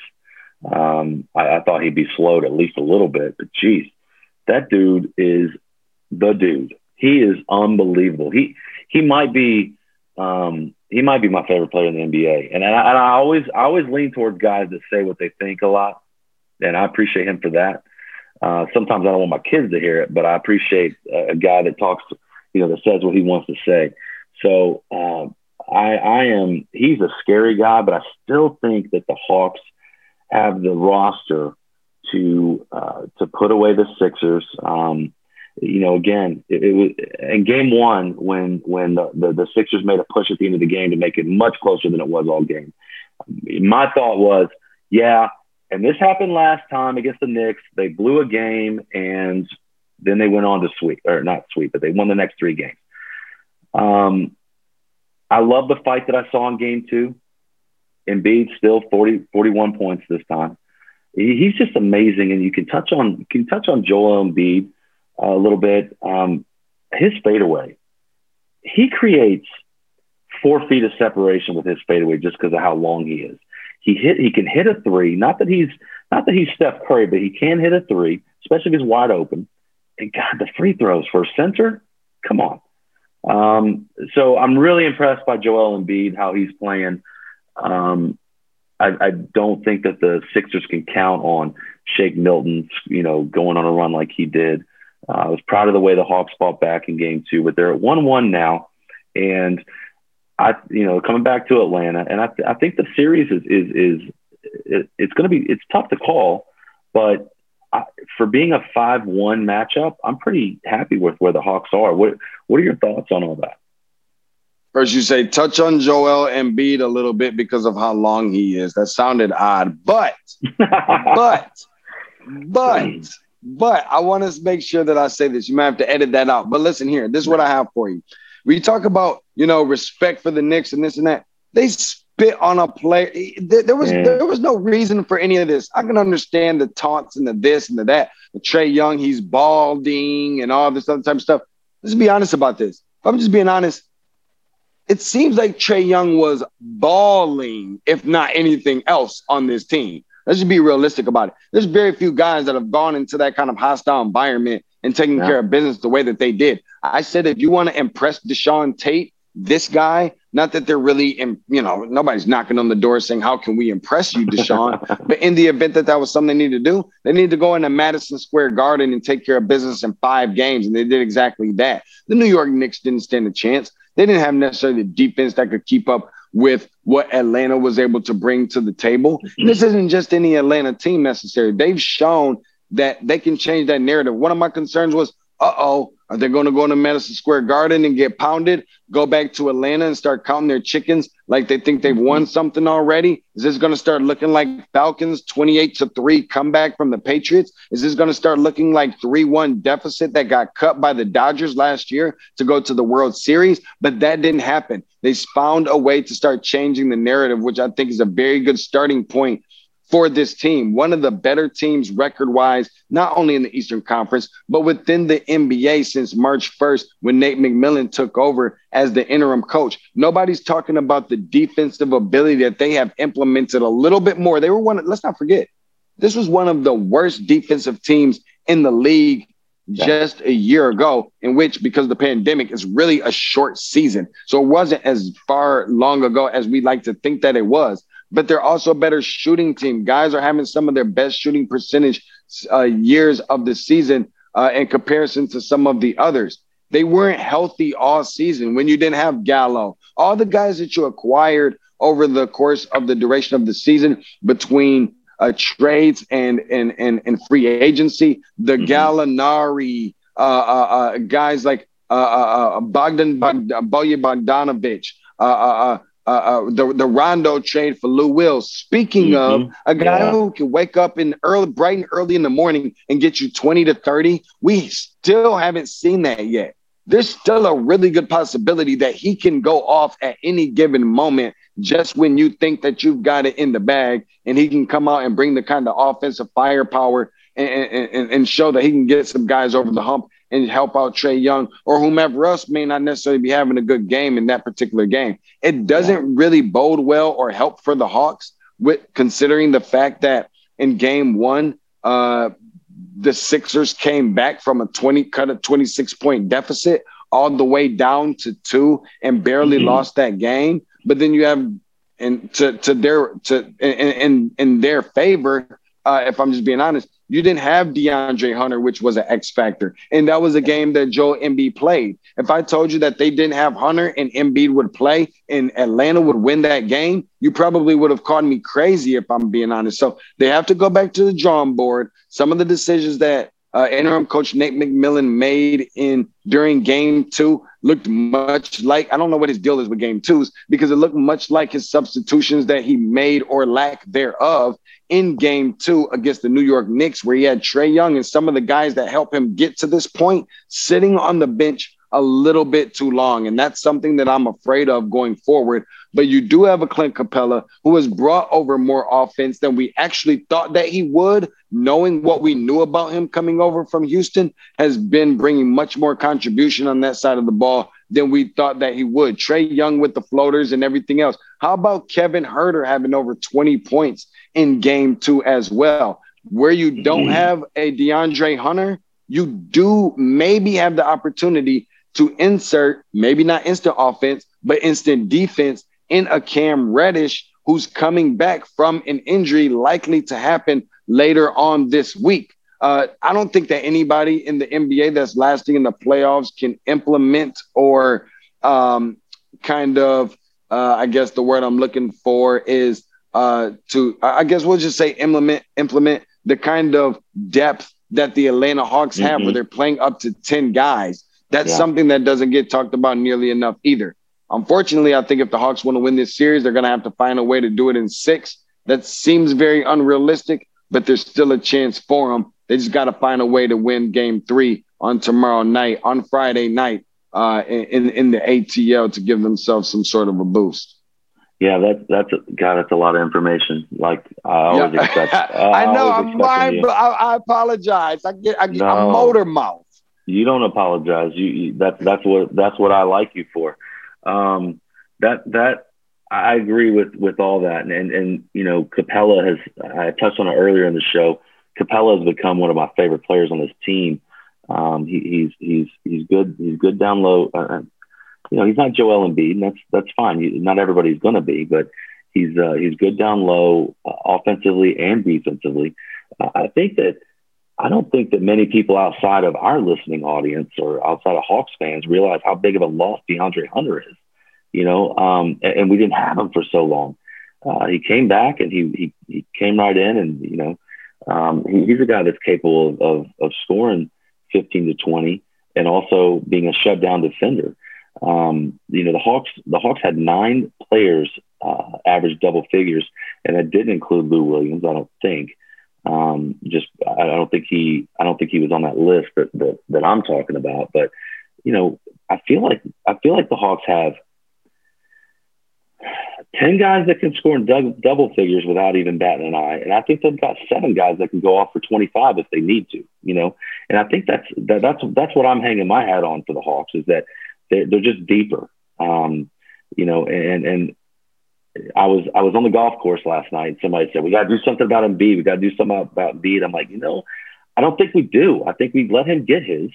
Um, I, I, thought he'd be slowed at least a little bit, but geez, that dude is the dude. He is unbelievable. He he might be um, he might be my favorite player in the NBA. And, and, I, and I always I always lean towards guys that say what they think a lot, and I appreciate him for that. Uh, sometimes I don't want my kids to hear it, but I appreciate a, a guy that talks, you know, that says what he wants to say. So um, I, I am, he's a scary guy, but I still think that the Hawks have the roster to, uh, to put away the Sixers. Um, you know, again, it, it, was in game one when, when the, the, the Sixers made a push at the end of the game to make it much closer than it was all game. My thought was, yeah, and this happened last time against the Knicks. They blew a game and then they went on to sweep, or not sweep, but they won the next three games. Um, I love the fight that I saw in game two. Embiid still 40, 41 points this time. He, he's just amazing. And you can touch on, you can touch on Joel Embiid uh, a little bit. Um, his fadeaway, he creates four feet of separation with his fadeaway just because of how long he is. He hit, he can hit a three. Not that he's, not that he's Steph Curry, but he can hit a three, especially if he's wide open. And God, the free throws for a center, come on. Um, so I'm really impressed by Joel Embiid, how he's playing. Um, I, I, don't think that the Sixers can count on Shake Milton, you know, going on a run like he did. Uh, I was proud of the way the Hawks fought back in game two, but they're at one-one now, and I, you know, coming back to Atlanta, and I, I think the series is is is it, it's going to be it's tough to call, but I, for being a five-one matchup, I'm pretty happy with where the Hawks are. What What are your thoughts on all that? First, you say touch on Joel Embiid a little bit because of how long he is. That sounded odd, but [laughs] but but but I want to make sure that I say this. You might have to edit that out. But listen here, this is what I have for you. We talk about you know respect for the Knicks and this and that. They spit on a player. There, there was yeah. there was no reason for any of this. I can understand the taunts and the this and the that. The Trae Young, he's balding and all this other type of stuff. Let's be honest about this. If I'm just being honest, it seems like Trae Young was balling, if not anything else, on this team. Let's just be realistic about it. There's very few guys that have gone into that kind of hostile environment and taking yeah. care of business the way that they did. I said if you want to impress Deshaun Tate, this guy, not that they're really, in, you know, nobody's knocking on the door saying, How can we impress you, Deshaun? [laughs] but in the event that that was something they need to do, they need to go into Madison Square Garden and take care of business in five games. And they did exactly that. The New York Knicks didn't stand a chance. They didn't have necessarily the defense that could keep up with what Atlanta was able to bring to the table. Mm-hmm. This isn't just any Atlanta team necessary. They've shown that they can change that narrative. One of my concerns was, uh oh, Are they going to go to Madison Square Garden and get pounded? Go back to Atlanta and start counting their chickens like they think they've won mm-hmm. something already? Is this going to start looking like Falcons 28 to 3 comeback from the Patriots? Is this going to start looking like 3 1 deficit that got cut by the Dodgers last year to go to the World Series? But that didn't happen. They found a way to start changing the narrative, which I think is a very good starting point for this team. One of the better teams record wise, not only in the Eastern Conference, but within the NBA since March 1st when Nate McMillan took over as the interim coach. Nobody's talking about the defensive ability that they have implemented a little bit more. They were one, let's not forget, this was one of the worst defensive teams in the league just a year ago, in which, because the pandemic, is really a short season. So it wasn't as far long ago as we like to think that it was but they're also a better shooting team. Guys are having some of their best shooting percentage uh, years of the season uh, in comparison to some of the others. They weren't healthy all season when you didn't have Gallo. All the guys that you acquired over the course of the duration of the season between uh, trades and, and and and free agency, the mm-hmm. Gallinari uh, uh, uh, guys like Bogdan Bojan Bogdanovic, uh, uh, the the Rondo trade for Lou Will. Speaking mm-hmm. of a guy yeah. who can wake up in early, bright and early in the morning and get you twenty to thirty, we still haven't seen that yet. There's still a really good possibility that he can go off at any given moment, just when you think that you've got it in the bag, and he can come out and bring the kind of offensive firepower and, and, and show that he can get some guys over the hump and help out Trae Young or whomever else may not necessarily be having a good game in that particular game. It doesn't really bode well or help for the Hawks with considering the fact that in game one, uh, the Sixers came back from a 20 cut a 26 point deficit all the way down to two and barely mm-hmm. lost that game. But then you have and to to their to in in, in their favor, uh, if I'm just being honest, you didn't have DeAndre Hunter, which was an X factor. And that was a game that Joel Embiid played. If I told you that they didn't have Hunter and Embiid would play and Atlanta would win that game, you probably would have called me crazy if I'm being honest. So they have to go back to the drawing board. Some of the decisions that uh, interim coach Nate McMillan made in during game two looked much like I don't know what his deal is with game twos because it looked much like his substitutions that he made or lack thereof in game two against the New York Knicks, where he had Trae Young and some of the guys that helped him get to this point sitting on the bench a little bit too long. And that's something that I'm afraid of going forward. But you do have a Clint Capela who has brought over more offense than we actually thought that he would, knowing what we knew about him coming over from Houston, has been bringing much more contribution on that side of the ball than we thought that he would. Trae Young with the floaters and everything else. How about Kevin Huerter having over 20 points in game two as well? Where you don't mm-hmm. have a DeAndre Hunter, you do maybe have the opportunity to insert maybe not instant offense, but instant defense in a Cam Reddish who's coming back from an injury likely to happen later on this week. Uh, I don't think that anybody in the NBA that's lasting in the playoffs can implement or um, kind of, uh, I guess the word I'm looking for is uh, to, I guess we'll just say implement, implement the kind of depth that the Atlanta Hawks have, mm-hmm. where they're playing up to 10 guys. That's yeah. something that doesn't get talked about nearly enough either. Unfortunately, I think if the Hawks want to win this series, they're going to have to find a way to do it in six. That seems very unrealistic, but there's still a chance for them. They just got to find a way to win game three on tomorrow night, on Friday night, uh, in in the ATL to give themselves some sort of a boost. Yeah, that's that's a, God. That's a lot of information. Like I always yeah. expect. [laughs] I, I know. I'm fine, but I, I, apologize. I get I get no, a motor mouth. You don't apologize. You, you that's that's what that's what I like you for. Um, that that I agree with with all that, and and, and you know Capela has I touched on it earlier in the show. Capela has become one of my favorite players on this team. Um, he, he's he's he's good. He's good down low. Uh, uh you know, he's not Joel Embiid, and that's that's fine. Not everybody's going to be, but he's uh, he's good down low, uh, offensively and defensively. Uh, I think that I don't think that many people outside of our listening audience or outside of Hawks fans realize how big of a loss DeAndre Hunter is. You know, um, and, and, we didn't have him for so long. Uh, he came back and he, he he came right in, and you know, um, he, he's a guy that's capable of, of, of scoring 15 to 20. and also being a shutdown defender. Um, you know, the Hawks the Hawks had nine players uh, average double figures, and that didn't include Lou Williams. I don't think. Um, just I don't think he I don't think he was on that list that, that that I'm talking about. But you know, I feel like I feel like the Hawks have 10 guys that can score in double figures without even batting an eye. And I think they've got seven guys that can go off for 25 if they need to, you know? And I think that's, that, that's, that's what I'm hanging my hat on for the Hawks is that they're, they're just deeper. Um, you know, and, and I was, I was on the golf course last night. And somebody said, we got to do something about Embiid. We got to do something about Embiid. I'm like, you know, I don't think we do. I think we let him get his,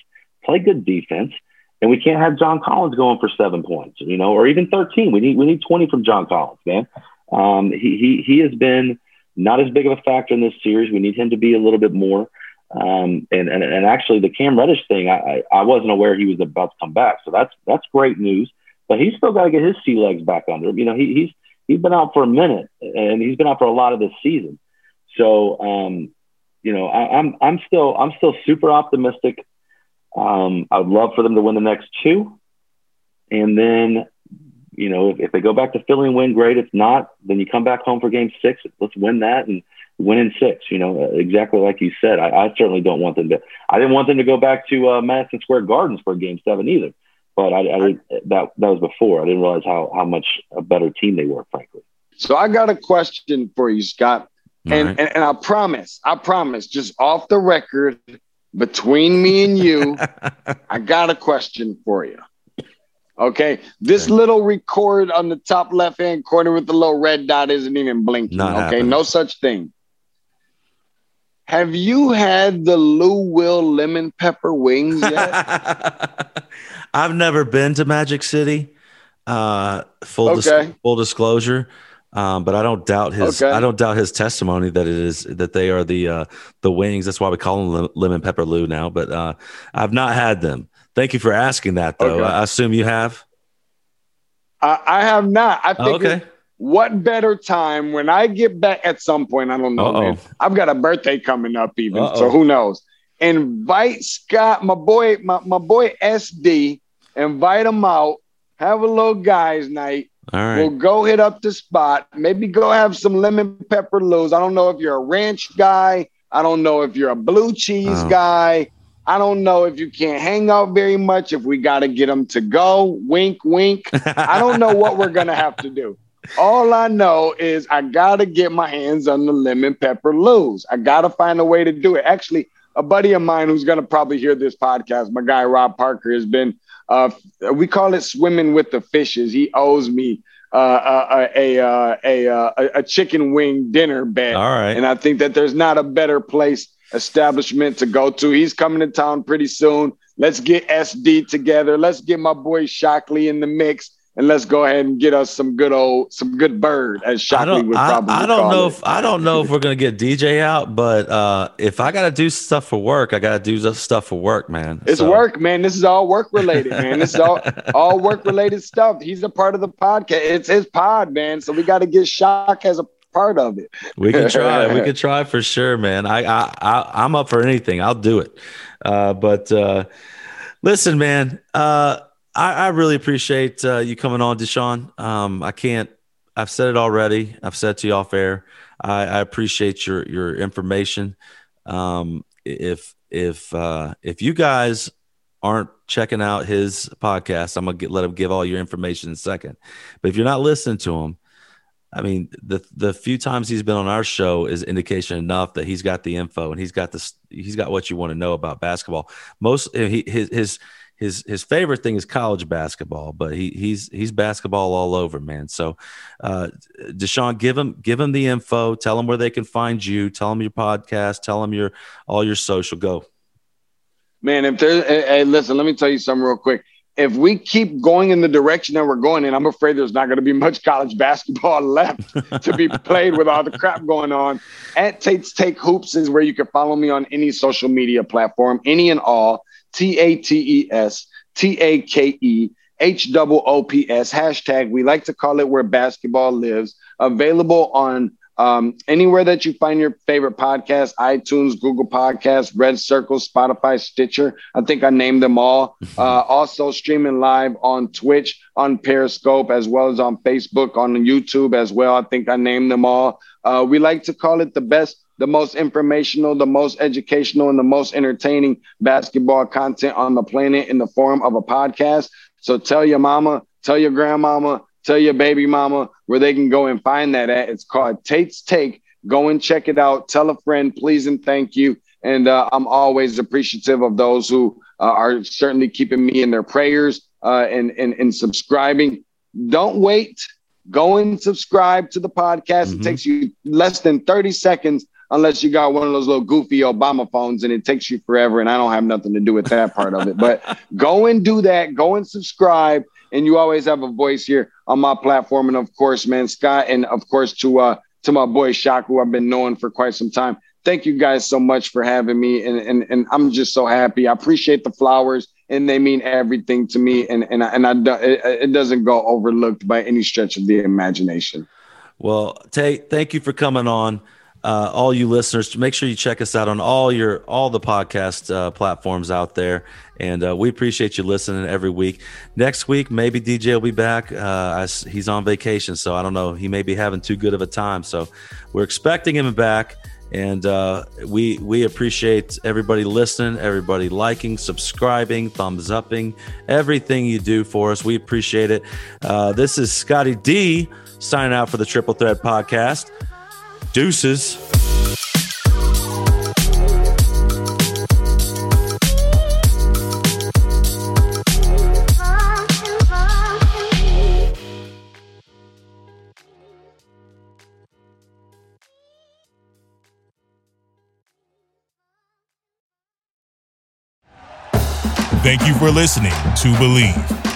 play good defense and we can't have John Collins going for seven points, you know, or even 13. We need we need 20 from John Collins, man. Um, he he he has been not as big of a factor in this series. We need him to be a little bit more. Um, and, and and actually, the Cam Reddish thing, I, I wasn't aware he was about to come back, so that's that's great news. But he's still got to get his sea legs back under him. You know, he, he's he's been out for a minute, and he's been out for a lot of this season. So, um, you know, I, I'm I'm still I'm still super optimistic um, I would love for them to win the next two. And then, you know, if, if, they go back to Philly and win, great. If not, then you come back home for game six. Let's win that and win in six. You know, exactly like you said. I, I certainly don't want them to. I didn't want them to go back to uh, Madison Square Gardens for game seven either. But I, I did, that that was before. I didn't realize how how much a better team they were, frankly. So I got a question for you, Scott. And, right. and, and I promise, I promise, just off the record, between me and you, [laughs] I got a question for you. Okay. This little record on the top left hand corner with the little red dot isn't even blinking. Not okay. Happening. No such thing. Have you had the Lou Will lemon pepper wings yet? [laughs] I've never been to Magic City. Uh, full okay. dis- full disclosure. Um, but I don't doubt his. Okay. I don't doubt his testimony that it is that they are the uh, the wings. That's why we call them lemon pepper Lou now. But uh, I've not had them. Thank you for asking that, though. Okay. I assume you have. I, I have not. I think. Okay. What better time when I get back at some point? I don't know. Man. I've got a birthday coming up, even Uh-oh. so. Who knows? Invite Scott, my boy, my, my boy SD. Invite him out. Have a little guys' night all right. We'll go hit up the spot. Maybe go have some lemon pepper loos. I don't know if you're a ranch guy. I don't know if you're a blue cheese oh. guy. I don't know if you can't hang out very much, if we got to get them to go. Wink, wink. [laughs] I don't know what we're going to have to do. All I know is I got to get my hands on the lemon pepper loos. I got to find a way to do it. Actually, a buddy of mine who's going to probably hear this podcast, my guy Rob Parker, has been uh, we call it swimming with the fishes. He owes me uh, uh a, uh, a, uh, a, a chicken wing dinner bet. All right. And I think that there's not a better place establishment to go to. He's coming to town pretty soon. Let's get SD together. Let's get my boy Shockley in the mix and let's go ahead and get us some good old some good bird as Shockley would probably I, I don't know it. if I don't know if we're gonna get DJ out, but uh, if I gotta do stuff for work, I gotta do stuff for work, man. It's so. work, man. This is all work related, [laughs] man. This is all all work related stuff. He's a part of the podcast. It's his pod, man. So we got to get Shock as a part of it. We can try. we can [laughs] try for sure, man. I I, I am up for anything. I'll do it. Uh, but uh, listen, man. Uh, I, I really appreciate uh, you coming on, Deshaun. Um, I can't. I've said it already. I've said to you off air. I, I appreciate your your information. Um, if if uh, if you guys aren't checking out his podcast, I'm gonna get, let him give all your information in a second. But if you're not listening to him, I mean, the the few times he's been on our show is indication enough that he's got the info and he's got this. He's got what you want to know about basketball. Most he, his his his his favorite thing is college basketball, but he he's he's basketball all over, man. So, uh, Deshaun, give him give him the info. Tell him where they can find you. Tell him your podcast. Tell him your all your social. Go, man. If there's hey, listen, let me tell you something real quick. If we keep going in the direction that we're going in, I'm afraid there's not going to be much college basketball [laughs] left to be played with all the crap going on. At Tate's Take Hoops is where you can follow me on any social media platform, any and all. T A T E S T A K E H O O P S hashtag. We like to call it where basketball lives. Available on Um, anywhere that you find your favorite podcast, iTunes, Google Podcasts, Red Circle, Spotify, Stitcher. I think I named them all. [laughs] Uh, also streaming live on Twitch, on Periscope, as well as on Facebook, on YouTube as well. I think I named them all. Uh, we like to call it the best the most informational, the most educational, and the most entertaining basketball content on the planet in the form of a podcast. So tell your mama, tell your grandmama, tell your baby mama where they can go and find that at. It's called Tate's Take. Go and check it out. Tell a friend, please and thank you. And uh, I'm always appreciative of those who uh, are certainly keeping me in their prayers uh, and, and, and subscribing. Don't wait. Go and subscribe to the podcast. Mm-hmm. It takes you less than 30 seconds unless you got one of those little goofy Obama phones and it takes you forever. And I don't have nothing to do with that part of it. But [laughs] go and do that. Go and subscribe. And you always have a voice here on my platform. And of course, man, Scott, and of course to uh to my boy Shock, who I've been knowing for quite some time. Thank you guys so much for having me. And and, and I'm just so happy. I appreciate the flowers and they mean everything to me. And and I, and I, it, it doesn't go overlooked by any stretch of the imagination. Well, Tate, thank you for coming on uh, all you listeners, make sure you check us out on all your all the podcast uh, platforms out there, and uh, we appreciate you listening every week. Next week, maybe DJ will be back. Uh, he's on vacation, so I don't know. He may be having too good of a time, so we're expecting him back. And uh, we we appreciate everybody listening, everybody liking, subscribing, thumbs upping, everything you do for us. We appreciate it. Uh, this is Scotty D signing out for the Triple Threat Podcast. Deuces. Thank you for listening to Bleav.